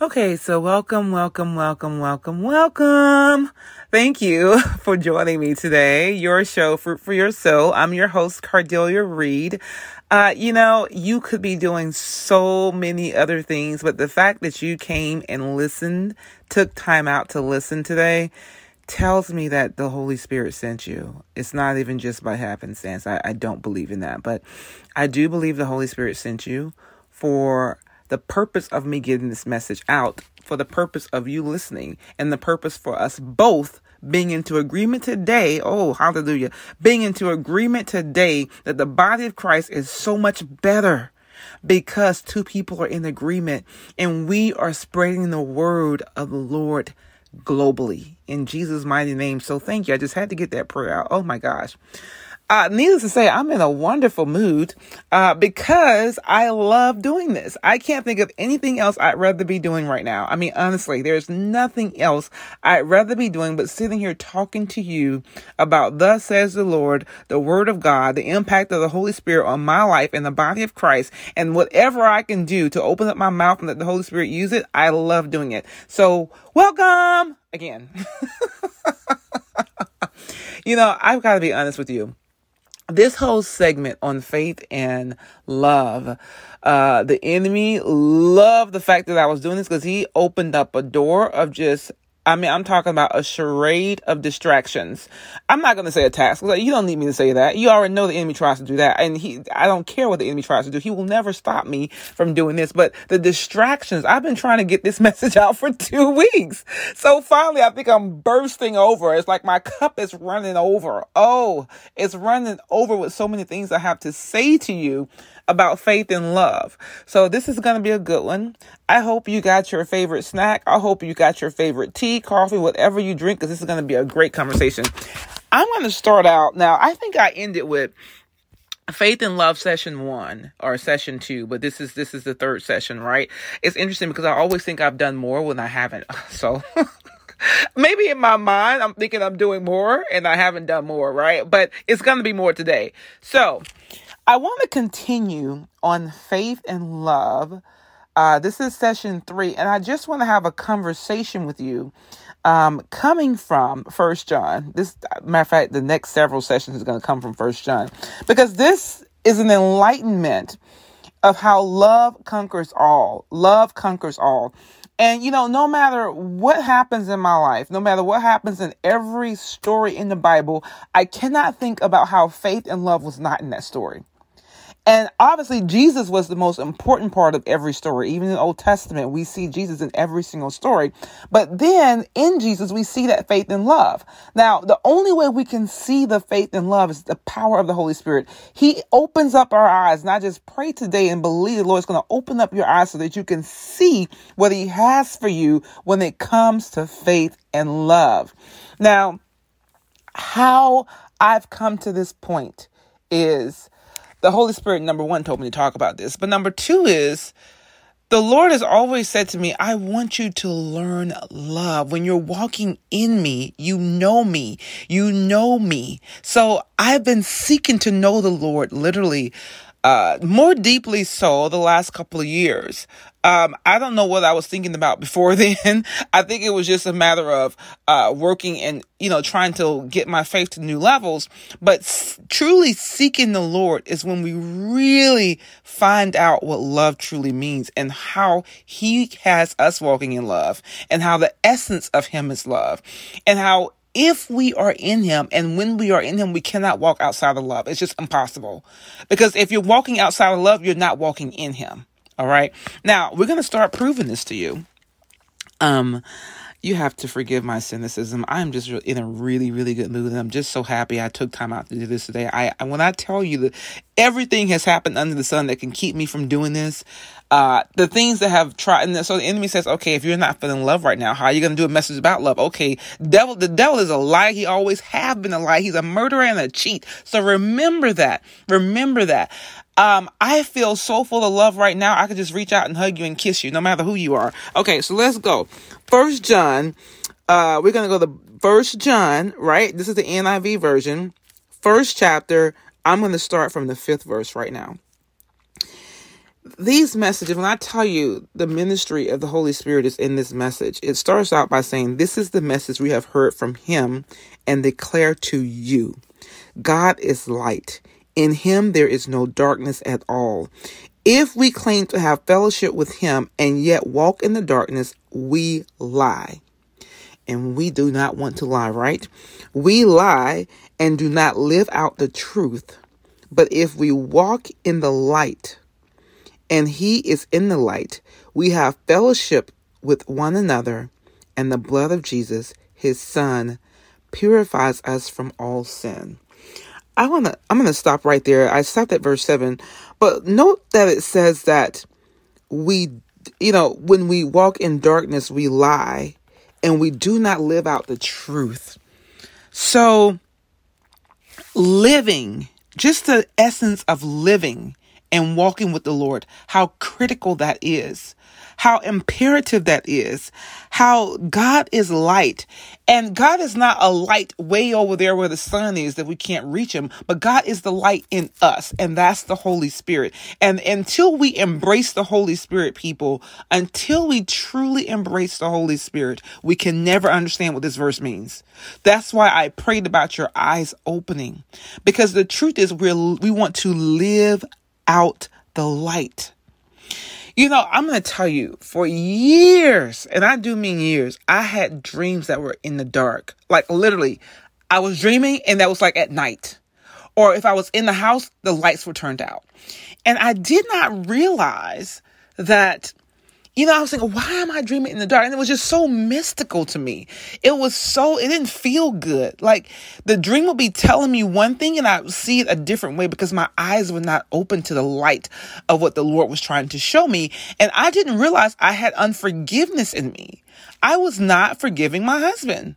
Okay, so welcome, welcome, welcome, welcome, welcome. Thank you for joining me today. Your show, Fruit for Your Soul. I'm your host, Cardelia Reed. Uh, you know, you could be doing so many other things, but the fact that you came and listened, took time out to listen today, tells me that the Holy Spirit sent you. It's not even just by happenstance. I, I don't believe in that, but I do believe the Holy Spirit sent you for the purpose of me getting this message out, for the purpose of you listening, and the purpose for us both being into agreement today. Oh, hallelujah. Being into agreement today that the body of Christ is so much better because two people are in agreement and we are spreading the word of the Lord globally in Jesus' mighty name. So thank you. I just had to get that prayer out. Oh my gosh. Uh, needless to say, I'm in a wonderful mood uh, because I love doing this. I can't think of anything else I'd rather be doing right now. I mean, honestly, there's nothing else I'd rather be doing but sitting here talking to you about thus says the Lord, the Word of God, the impact of the Holy Spirit on my life and the body of Christ, and whatever I can do to open up my mouth and let the Holy Spirit use it. I love doing it. So, welcome again. you know, I've got to be honest with you this whole segment on faith and love, uh, the enemy loved the fact that I was doing this because he opened up a door of just I mean, I'm talking about a charade of distractions. I'm not going to say attacks. Like, you don't need me to say that. You already know the enemy tries to do that. And he, I don't care what the enemy tries to do. He will never stop me from doing this. But the distractions, I've been trying to get this message out for two weeks. So finally, I think I'm bursting over. It's like my cup is running over. Oh, it's running over with so many things I have to say to you about faith and love. So this is going to be a good one. I hope you got your favorite snack. I hope you got your favorite tea, coffee, whatever you drink, because this is going to be a great conversation. I'm going to start out now. I think I ended with faith and love session one or session two but this is this is the third session right it's interesting because i always think i've done more when i haven't so maybe in my mind i'm thinking i'm doing more and i haven't done more right but it's to be more today so I want to continue on faith and love. Uh, this is session three, and I just want to have a conversation with you um, coming from First John. This, matter of fact, the next several sessions is going to come from First John because this is an enlightenment of how love conquers all. Love conquers all. And you know, no matter what happens in my life, no matter what happens in every story in the Bible, I cannot think about how faith and love was not in that story. And obviously, Jesus was the most important part of every story. Even in the Old Testament, we see Jesus in every single story. But then in Jesus, we see that faith and love. Now, the only way we can see the faith and love is the power of the Holy Spirit. He opens up our eyes. And I just pray today and believe the Lord is going to open up your eyes so that you can see what He has for you when it comes to faith and love. Now, how I've come to this point is the Holy Spirit, number one, told me to talk about this. But number two is the Lord has always said to me, I want you to learn love. When you're walking in me, you know me. You know me. So I've been seeking to know the Lord literally uh, more deeply so the last couple of years. Um, I don't know what I was thinking about before then. I think it was just a matter of uh, working and you know trying to get my faith to new levels. But s- truly seeking the Lord is when we really find out what love truly means and how He has us walking in love and how the essence of Him is love and how if we are in him and when we are in him, we cannot walk outside of love. It's just impossible. Because if you're walking outside of love, you're not walking in him. All right. Now we're going to start proving this to you. Um, you have to forgive my cynicism. I'm just in a really, really good mood, and I'm just so happy I took time out to do this today. I when I tell you that everything has happened under the sun that can keep me from doing this, uh, the things that have tried, and so the enemy says, okay, if you're not feeling love right now, how are you going to do a message about love? Okay, devil, the devil is a lie. He always have been a lie. He's a murderer and a cheat. So remember that. Remember that. Um, I feel so full of love right now. I could just reach out and hug you and kiss you, no matter who you are. Okay, so let's go. First John, uh, we're gonna go to First John, right? This is the NIV version. First chapter. I'm gonna start from the fifth verse right now. these messages, when I tell you the ministry of the Holy Spirit is in this message, it starts out by saying, This is the message we have heard from Him and declare to you God is light. In Him there is no darkness at all. If we claim to have fellowship with Him and yet walk in the darkness, we lie. And we do not want to lie, right? We lie and do not live out the truth. But if we walk in the light, and he is in the light. We have fellowship with one another, and the blood of Jesus, his son, purifies us from all sin. I wanna I'm gonna stop right there. I stopped at verse seven, but note that it says that we you know, when we walk in darkness, we lie and we do not live out the truth. So living, just the essence of living and walking with the Lord, how critical that is, how imperative that is, how God is light. And God is not a light way over there where the sun is that we can't reach him, but God is the light in us, and that's the Holy Spirit. And until we embrace the Holy Spirit, people, until we truly embrace the Holy Spirit, we can never understand what this verse means. That's why I prayed about your eyes opening, because the truth is we we want to live out the light. You know, I'm going to tell you, for years, and I do mean years, I had dreams that were in the dark. Like literally, I was dreaming and that was like at night. Or if I was in the house, the lights were turned out. And I did not realize that you know, I was thinking, why am I dreaming in the dark? And it was just so mystical to me. It was so, it didn't feel good. Like the dream would be telling me one thing and I would see it a different way because my eyes were not open to the light of what the Lord was trying to show me. And I didn't realize I had unforgiveness in me. I was not forgiving my husband.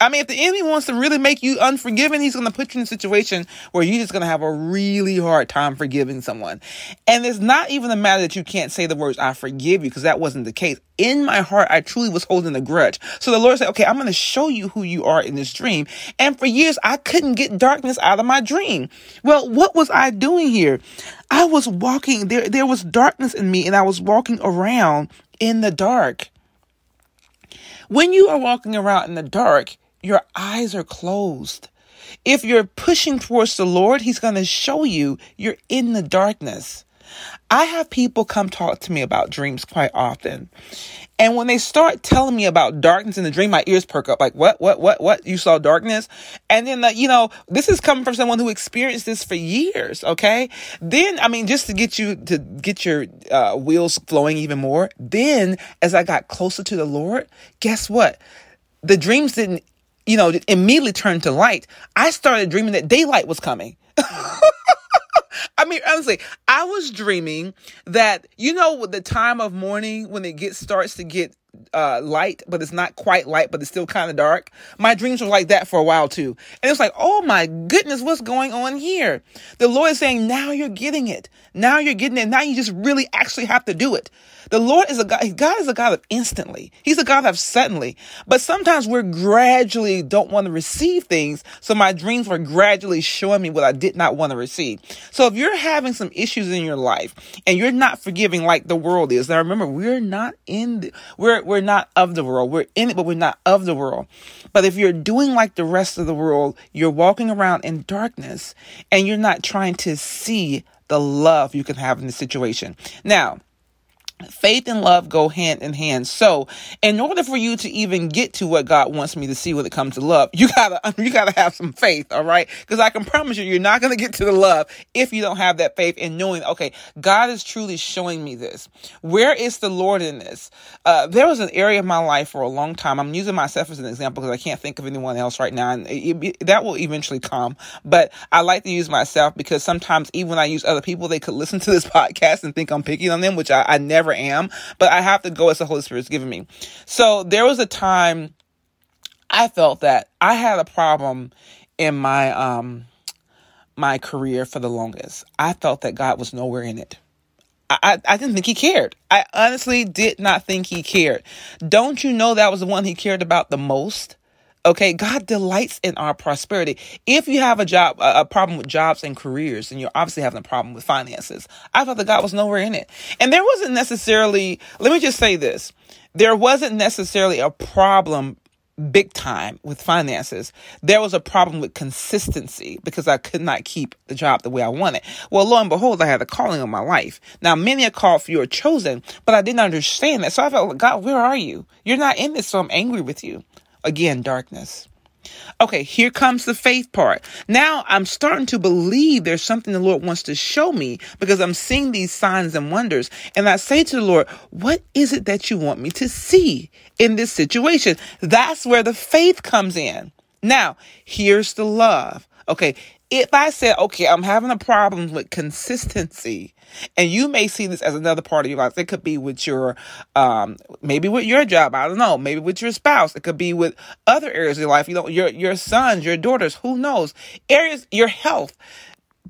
I mean, if the enemy wants to really make you unforgiving, he's going to put you in a situation where you're just going to have a really hard time forgiving someone. And it's not even a matter that you can't say the words, I forgive you, because that wasn't the case. In my heart, I truly was holding a grudge. So the Lord said, okay, I'm going to show you who you are in this dream. And for years, I couldn't get darkness out of my dream. Well, what was I doing here? I was walking, there, there was darkness in me and I was walking around in the dark. When you are walking around in the dark, your eyes are closed. If you're pushing towards the Lord, He's going to show you you're in the darkness. I have people come talk to me about dreams quite often. And when they start telling me about darkness in the dream, my ears perk up like, what, what, what, what? You saw darkness? And then, you know, this is coming from someone who experienced this for years. Okay. Then, I mean, just to get you to get your uh, wheels flowing even more. Then as I got closer to the Lord, guess what? The dreams didn't you know, immediately turned to light, I started dreaming that daylight was coming. I mean, honestly, I was dreaming that, you know, the time of morning when it gets starts to get uh, light, but it's not quite light, but it's still kind of dark. My dreams were like that for a while too. And it's like, oh my goodness, what's going on here? The Lord is saying, now you're getting it. Now you're getting it. Now you just really actually have to do it. The Lord is a God, God is a God of instantly. He's a God of suddenly. But sometimes we're gradually don't want to receive things. So my dreams were gradually showing me what I did not want to receive. So if you're having some issues in your life and you're not forgiving like the world is, now remember, we're not in, the, we're, we're not of the world. We're in it, but we're not of the world. But if you're doing like the rest of the world, you're walking around in darkness and you're not trying to see the love you can have in the situation. Now, Faith and love go hand in hand. So, in order for you to even get to what God wants me to see when it comes to love, you gotta you gotta have some faith, all right? Because I can promise you, you're not gonna get to the love if you don't have that faith in knowing, okay, God is truly showing me this. Where is the Lord in this? Uh, there was an area of my life for a long time. I'm using myself as an example because I can't think of anyone else right now, and it, it, that will eventually come. But I like to use myself because sometimes even when I use other people, they could listen to this podcast and think I'm picking on them, which I, I never am, but I have to go as the Holy Spirit's given me. So there was a time I felt that I had a problem in my um my career for the longest. I felt that God was nowhere in it. I, I didn't think he cared. I honestly did not think he cared. Don't you know that was the one he cared about the most? Okay, God delights in our prosperity. If you have a job, a, problem with jobs and careers, and you're obviously having a problem with finances, I thought that God was nowhere in it. And there wasn't necessarily, let me just say this, there wasn't necessarily a problem big time with finances. There was a problem with consistency because I could not keep the job the way I wanted. Well, lo and behold, I had a calling on my life. Now, many are called, few are chosen, but I didn't understand that. So I felt, God, where are you? You're not in this, so I'm angry with you. Again, darkness. Okay, here comes the faith part. Now I'm starting to believe there's something the Lord wants to show me because I'm seeing these signs and wonders. And I say to the Lord, what is it that you want me to see in this situation? That's where the faith comes in. Now, here's the love. Okay, if I said, okay, I'm having a problem with consistency, and you may see this as another part of your life. It could be with your, um, maybe with your job. I don't know. Maybe with your spouse. It could be with other areas of your life. You know, your, your sons, your daughters, who knows? Areas, your health.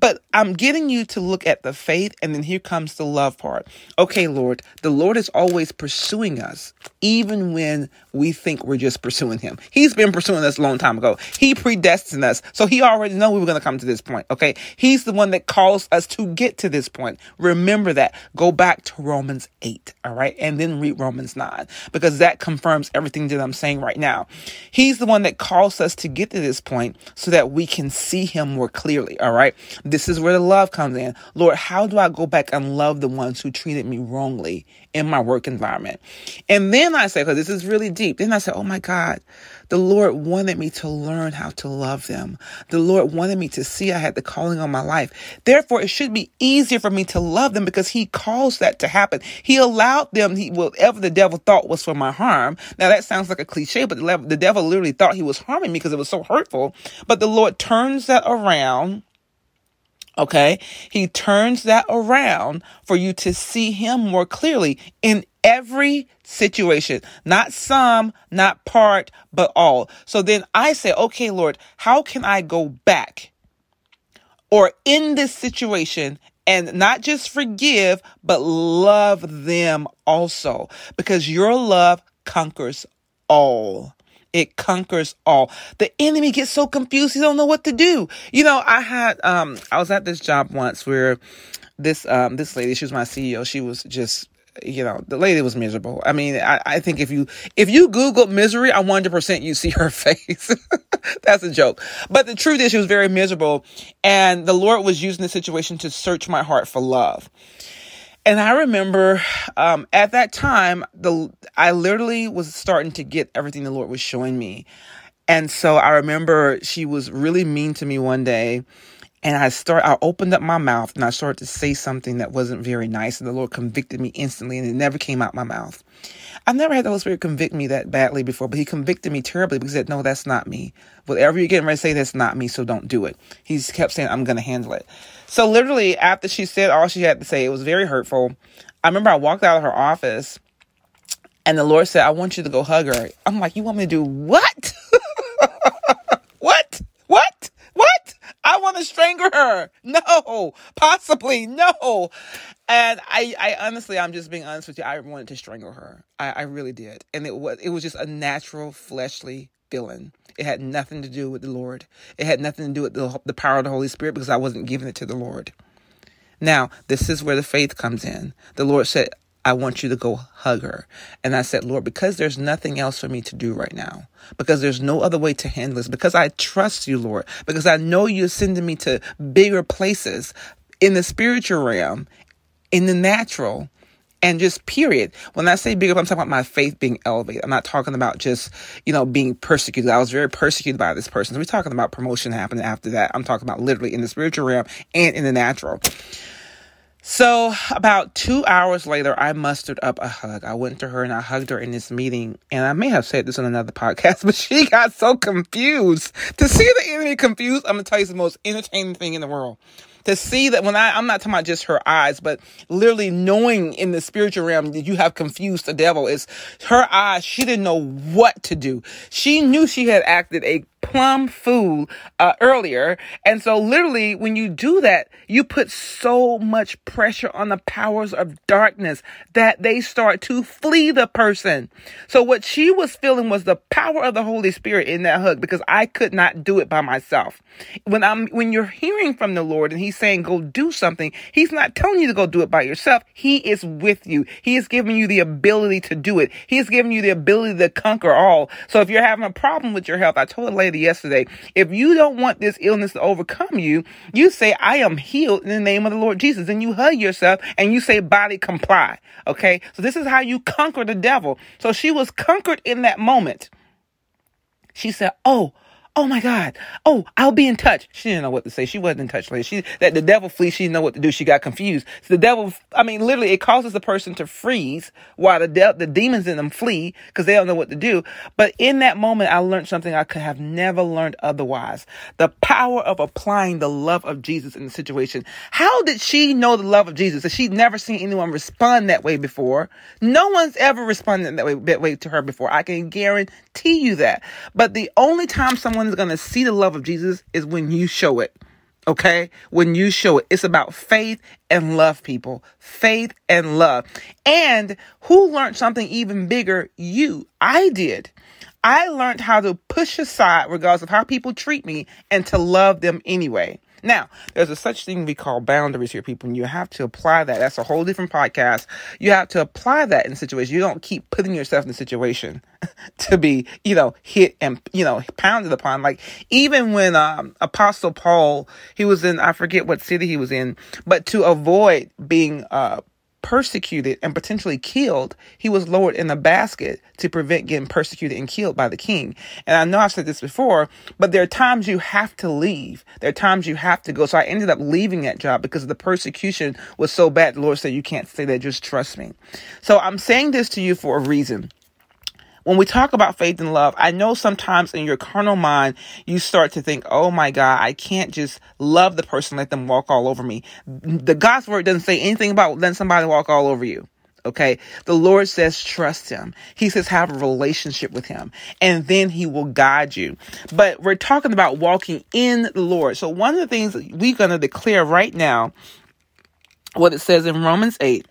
But I'm getting you to look at the faith, and then here comes the love part. Okay, Lord, the Lord is always pursuing us, even when we think we're just pursuing Him. He's been pursuing us a long time ago. He predestined us, so He already knew we were going to come to this point. Okay, He's the one that calls us to get to this point. Remember that. Go back to Romans 8, all right, and then read Romans 9, because that confirms everything that I'm saying right now. He's the one that calls us to get to this point so that we can see Him more clearly, all right? This is where the love comes in. Lord, how do I go back and love the ones who treated me wrongly in my work environment? And then I say, because this is really deep, then I say, oh my God, the Lord wanted me to learn how to love them. The Lord wanted me to see I had the calling on my life. Therefore, it should be easier for me to love them because He caused that to happen. He allowed them, he, whatever the devil thought was for my harm. Now, that sounds like a cliche, but the, the devil literally thought he was harming me because it was so hurtful. But the Lord turns that around Okay. He turns that around for you to see him more clearly in every situation, not some, not part, but all. So then I say, okay, Lord, how can I go back or in this situation and not just forgive, but love them also because your love conquers all. It conquers all. The enemy gets so confused, he don't know what to do. You know, I had, um, I was at this job once where this, um, this lady, she was my CEO. She was just, you know, the lady was miserable. I mean, I, I think if you, if you Google misery, I 100% you see her face. That's a joke. But the truth is she was very miserable and the Lord was using the situation to search my heart for love. And I remember um, at that time, the I literally was starting to get everything the Lord was showing me. And so I remember she was really mean to me one day. And I start I opened up my mouth and I started to say something that wasn't very nice. And the Lord convicted me instantly and it never came out my mouth. I've never had the Holy Spirit convict me that badly before, but he convicted me terribly because he said, No, that's not me. Whatever you're getting ready to say, that's not me, so don't do it. He kept saying, I'm gonna handle it. So literally after she said all she had to say, it was very hurtful. I remember I walked out of her office and the Lord said, I want you to go hug her. I'm like, you want me to do what? what? What? What? I want to strangle her. No, possibly no. And I, I honestly, I'm just being honest with you. I wanted to strangle her. I, I really did. And it was, it was just a natural fleshly feeling. It had nothing to do with the Lord. It had nothing to do with the, the power of the Holy Spirit because I wasn't giving it to the Lord. Now, this is where the faith comes in. The Lord said, I want you to go hug her. And I said, Lord, because there's nothing else for me to do right now, because there's no other way to handle this, because I trust you, Lord, because I know you're sending me to bigger places in the spiritual realm, in the natural, and just period. When I say bigger, I'm talking about my faith being elevated. I'm not talking about just, you know, being persecuted. I was very persecuted by this person. So we're talking about promotion happening after that. I'm talking about literally in the spiritual realm and in the natural. So about two hours later, I mustered up a hug. I went to her and I hugged her in this meeting. And I may have said this on another podcast, but she got so confused. To see the enemy confused, I'm to tell you it's the most entertaining thing in the world. To see that when I, I'm not talking about just her eyes, but literally knowing in the spiritual realm that you have confused the devil is her eyes. She didn't know what to do. She knew she had acted a plum fool uh, earlier. And so literally when you do that, you put so much pressure on the powers of darkness that they start to flee the person. So what she was feeling was the power of the Holy Spirit in that hug because I could not do it by myself. When I'm, when you're hearing from the Lord and he's saying go do something, he's not telling you to go do it by yourself. He is with you. He is giving you the ability to do it. He is giving you the ability to conquer all. So if you're having a problem with your health, I told a lady yesterday, if you don't want this illness to overcome you, you say, I am healed in the name of the Lord Jesus. And you hug yourself and you say, body comply. Okay. So this is how you conquer the devil. So she was conquered in that moment. She said, Oh, Oh my God. Oh, I'll be in touch. She didn't know what to say. She wasn't in touch. Like she, that the devil flees. She didn't know what to do. She got confused. So the devil, I mean, literally it causes the person to freeze while the de- the demons in them flee because they don't know what to do. But in that moment, I learned something I could have never learned otherwise. The power of applying the love of Jesus in the situation. How did she know the love of Jesus? That she'd never seen anyone respond that way before. No one's ever responded that way, that way to her before. I can guarantee you that. But the only time someone is going to see the love of Jesus is when you show it. Okay? When you show it, it's about faith and love, people. Faith and love. And who learned something even bigger? You. I did. I learned how to push aside, regardless of how people treat me, and to love them anyway. Now, there's a such thing we call boundaries here, people, and you have to apply that. That's a whole different podcast. You have to apply that in situations. You don't keep putting yourself in a situation to be, you know, hit and, you know, pounded upon. Like, even when um, Apostle Paul, he was in, I forget what city he was in, but to avoid being uh, persecuted and potentially killed, he was lowered in a basket to prevent getting persecuted and killed by the king. And I know I've said this before, but there are times you have to leave. There are times you have to go. So I ended up leaving that job because the persecution was so bad. The Lord said, you can't stay there. Just trust me. So I'm saying this to you for a reason when we talk about faith and love, I know sometimes in your carnal mind, you start to think, oh my God, I can't just love the person, let them walk all over me. The God's word doesn't say anything about letting somebody walk all over you. Okay. The Lord says trust him. He says have a relationship with him and then he will guide you. But we're talking about walking in the Lord. So one of the things we're going to declare right now, what it says in Romans 8,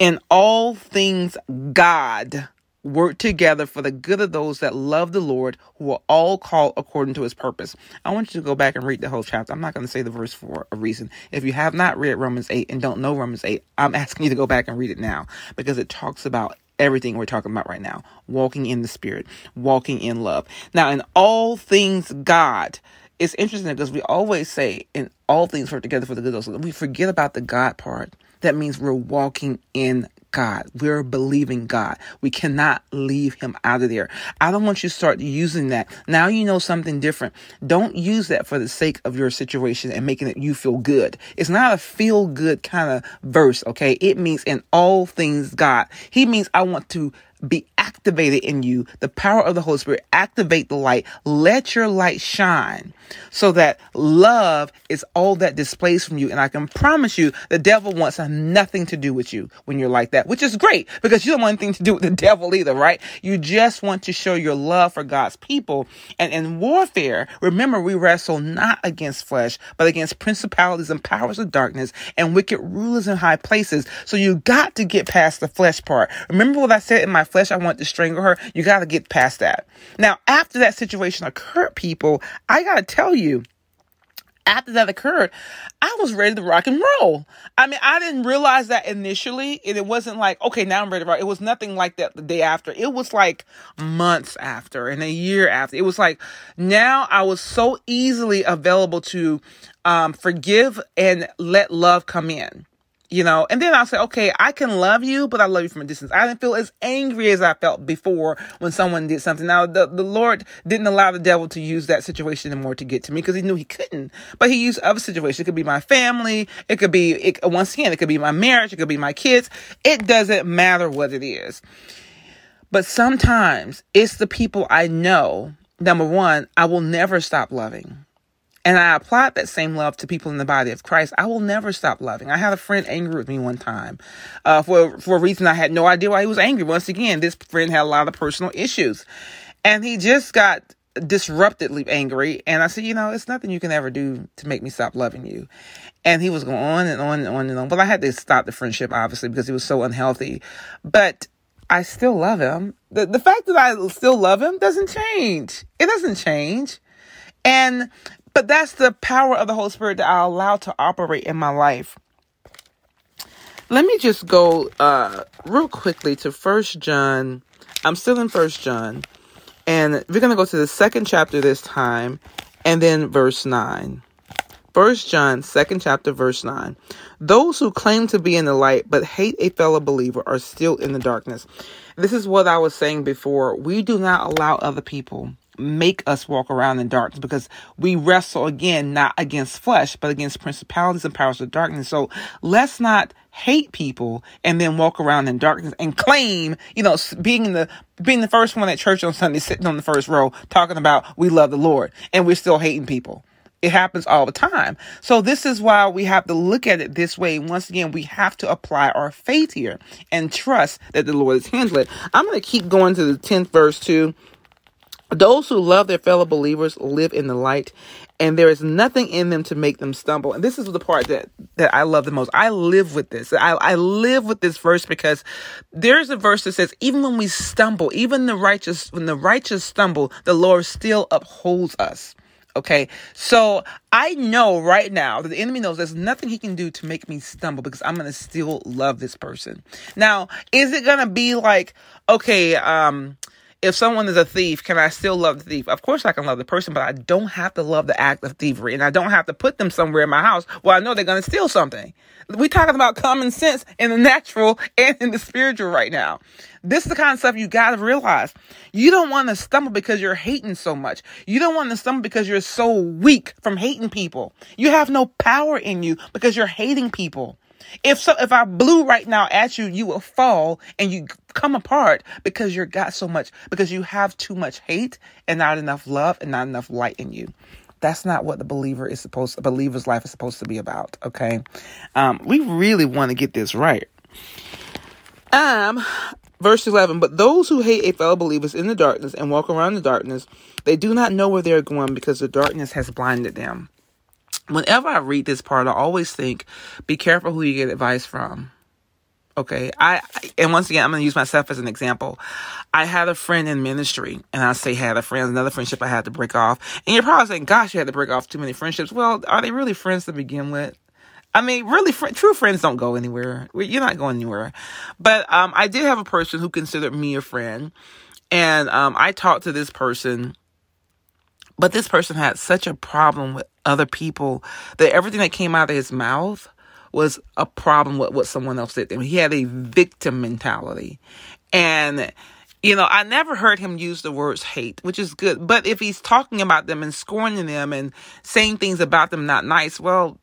in all things God work together for the good of those that love the Lord, who are all called according to his purpose. I want you to go back and read the whole chapter. I'm not going to say the verse for a reason. If you have not read Romans 8 and don't know Romans 8, I'm asking you to go back and read it now because it talks about everything we're talking about right now walking in the spirit, walking in love. Now, in all things, God, it's interesting because we always say in all things work together for the good of those. We forget about the God part. That means we're walking in God. We're believing God. We cannot leave him out of there. I don't want you to start using that. Now you know something different. Don't use that for the sake of your situation and making it you feel good. It's not a feel good kind of verse, okay? It means in all things God. He means I want to be activated in you. The power of the Holy Spirit, activate the light. Let your light shine so that love is all that displays from you. And I can promise you the devil wants nothing to do with you when you're like that, which is great because you don't want anything to do with the devil either, right? You just want to show your love for God's people. And in warfare, remember we wrestle not against flesh, but against principalities and powers of darkness and wicked rulers in high places. So you got to get past the flesh part. Remember what I said in my flesh, I want to strangle her. You got to get past that. Now, after that situation occurred, people, I got to tell you, after that occurred, I was ready to rock and roll. I mean, I didn't realize that initially. And it wasn't like, okay, now I'm ready to rock. It was nothing like that the day after. It was like months after and a year after. It was like now I was so easily available to um, forgive and let love come in you know, and then I'll say, okay, I can love you, but I love you from a distance. I didn't feel as angry as I felt before when someone did something. Now, the, the Lord didn't allow the devil to use that situation anymore to get to me because he knew he couldn't, but he used other situations. It could be my family. It could be, it, once again, it could be my marriage. It could be my kids. It doesn't matter what it is. But sometimes it's the people I know. Number one, I will never stop loving. And I applied that same love to people in the body of Christ, I will never stop loving. I had a friend angry with me one time uh, for for a reason I had no idea why he was angry. Once again, this friend had a lot of personal issues, and he just got disruptedly angry. And I said, you know, it's nothing you can ever do to make me stop loving you. And he was going on and on and on and on. But I had to stop the friendship, obviously, because he was so unhealthy. But I still love him. The, the fact that I still love him doesn't change. It doesn't change. And, but that's the power of the Holy Spirit that I allow to operate in my life. Let me just go uh, real quickly to First John. I'm still in First John, and we're going to go to the second chapter this time, and then verse nine. First John, second chapter, verse nine. Those who claim to be in the light but hate a fellow believer are still in the darkness. This is what I was saying before. We do not allow other people make us walk around in darkness because we wrestle again not against flesh but against principalities and powers of darkness so let's not hate people and then walk around in darkness and claim you know being the being the first one at church on sunday sitting on the first row talking about we love the lord and we're still hating people it happens all the time. So this is why we have to look at it this way. Once again, we have to apply our faith here and trust that the Lord is handling it. I'm going to keep going to the 10th verse too. Those who love their fellow believers live in the light, and there is nothing in them to make them stumble. And this is the part that, that I love the most. I live with this. I, I live with this verse because there's a verse that says, even when we stumble, even the righteous, when the righteous stumble, the Lord still upholds us. Okay. So I know right now that the enemy knows there's nothing he can do to make me stumble because I'm going to still love this person. Now, is it going to be like, okay, um, if someone is a thief, can I still love the thief? Of course I can love the person, but I don't have to love the act of thievery. And I don't have to put them somewhere in my house where I know they're going to steal something. We're talking about common sense in the natural and in the spiritual right now. This is the kind of stuff you got to realize. You don't want to stumble because you're hating so much. You don't want to stumble because you're so weak from hating people. You have no power in you because you're hating people. If so, if I blew right now at you, you will fall and you come apart because you're got so much, because you have too much hate and not enough love and not enough light in you. That's not what the believer is supposed, a believer's life is supposed to be about. Okay. Um, we really want to get this right. Um, verse 11, but those who hate a fellow believers in the darkness and walk around the darkness, they do not know where they're going because the darkness has blinded them whenever I read this part, I always think, be careful who you get advice from. Okay. I, and once again, I'm going to use myself as an example. I had a friend in ministry, and I say had a friend, another friendship I had to break off. And you're probably saying, gosh, you had to break off too many friendships. Well, are they really friends to begin with? I mean, really, fr- true friends don't go anywhere. You're not going anywhere. But um, I did have a person who considered me a friend, and um, I talked to this person but this person had such a problem with other people that everything that came out of his mouth was a problem with what someone else did. I mean, he had a victim mentality. And, you know, I never heard him use the words hate, which is good. But if he's talking about them and scorning them and saying things about them not nice, well,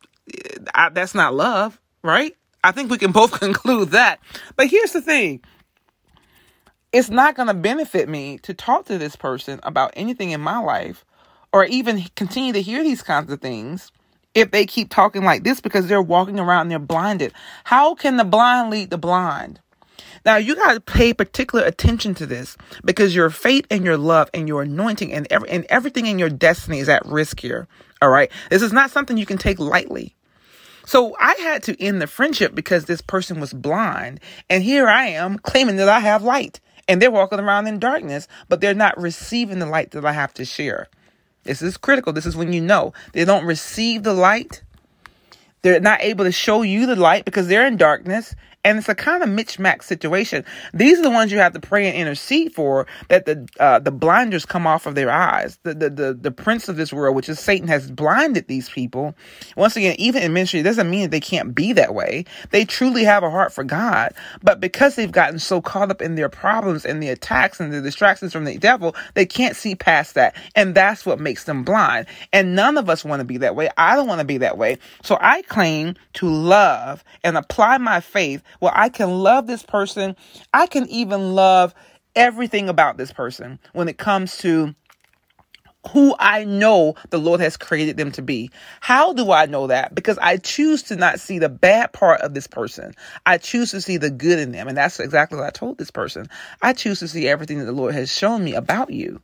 I, that's not love, right? I think we can both conclude that. But here's the thing it's not going to benefit me to talk to this person about anything in my life or even continue to hear these kinds of things if they keep talking like this because they're walking around and they're blinded. How can the blind lead the blind? Now you got to pay particular attention to this because your faith and your love and your anointing and, every, and everything in your destiny is at risk here. All right. This is not something you can take lightly. So I had to end the friendship because this person was blind. And here I am claiming that I have light and they're walking around in darkness, but they're not receiving the light that I have to share. This is critical. This is when you know they don't receive the light. They're not able to show you the light because they're in darkness and it's a kind of Mitch mismatch situation. These are the ones you have to pray and intercede for that the uh, the blinders come off of their eyes. The, the the the prince of this world, which is Satan, has blinded these people. Once again, even in ministry, it doesn't mean that they can't be that way. They truly have a heart for God, but because they've gotten so caught up in their problems and the attacks and the distractions from the devil, they can't see past that, and that's what makes them blind. And none of us want to be that way. I don't want to be that way. So I claim to love and apply my faith well, I can love this person. I can even love everything about this person when it comes to who I know the Lord has created them to be. How do I know that? Because I choose to not see the bad part of this person. I choose to see the good in them. And that's exactly what I told this person. I choose to see everything that the Lord has shown me about you.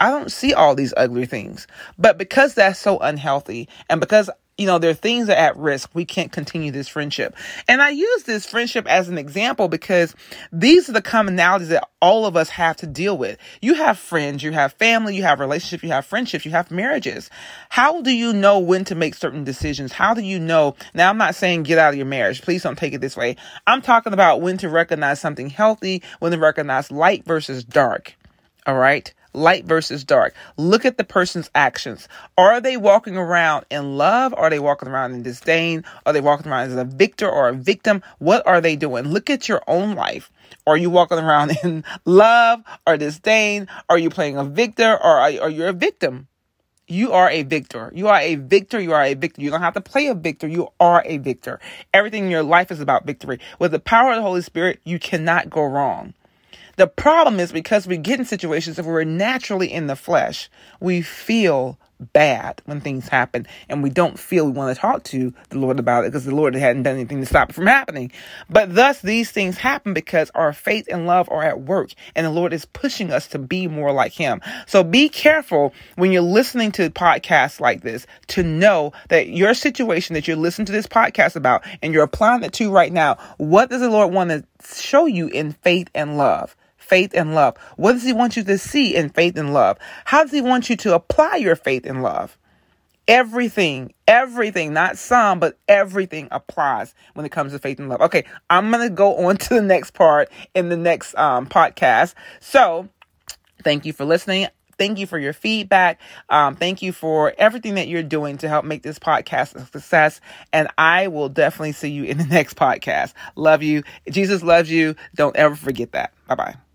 I don't see all these ugly things. But because that's so unhealthy and because you know, there are things that are at risk. We can't continue this friendship. And I use this friendship as an example because these are the commonalities that all of us have to deal with. You have friends, you have family, you have relationships, you have friendships, you have marriages. How do you know when to make certain decisions? How do you know? Now, I'm not saying get out of your marriage. Please don't take it this way. I'm talking about when to recognize something healthy, when to recognize light versus dark. All right light versus dark. Look at the person's actions. Are they walking around in love? Are they walking around in disdain? Are they walking around as a victor or a victim? What are they doing? Look at your own life. Are you walking around in love or disdain? Are you playing a victor or are, are you a victim? You are a victor. You are a victor. You are a victor. You don't have to play a victor. You are a victor. Everything in your life is about victory. With the power of the Holy Spirit, you cannot go wrong. The problem is because we get in situations if we're naturally in the flesh, we feel bad when things happen and we don't feel we want to talk to the Lord about it because the Lord hadn't done anything to stop it from happening. But thus these things happen because our faith and love are at work and the Lord is pushing us to be more like him. So be careful when you're listening to podcasts like this to know that your situation that you're listening to this podcast about and you're applying it to right now, what does the Lord want to show you in faith and love? Faith and love? What does he want you to see in faith and love? How does he want you to apply your faith and love? Everything, everything, not some, but everything applies when it comes to faith and love. Okay, I'm going to go on to the next part in the next um, podcast. So, thank you for listening. Thank you for your feedback. Um, thank you for everything that you're doing to help make this podcast a success. And I will definitely see you in the next podcast. Love you. Jesus loves you. Don't ever forget that. Bye bye.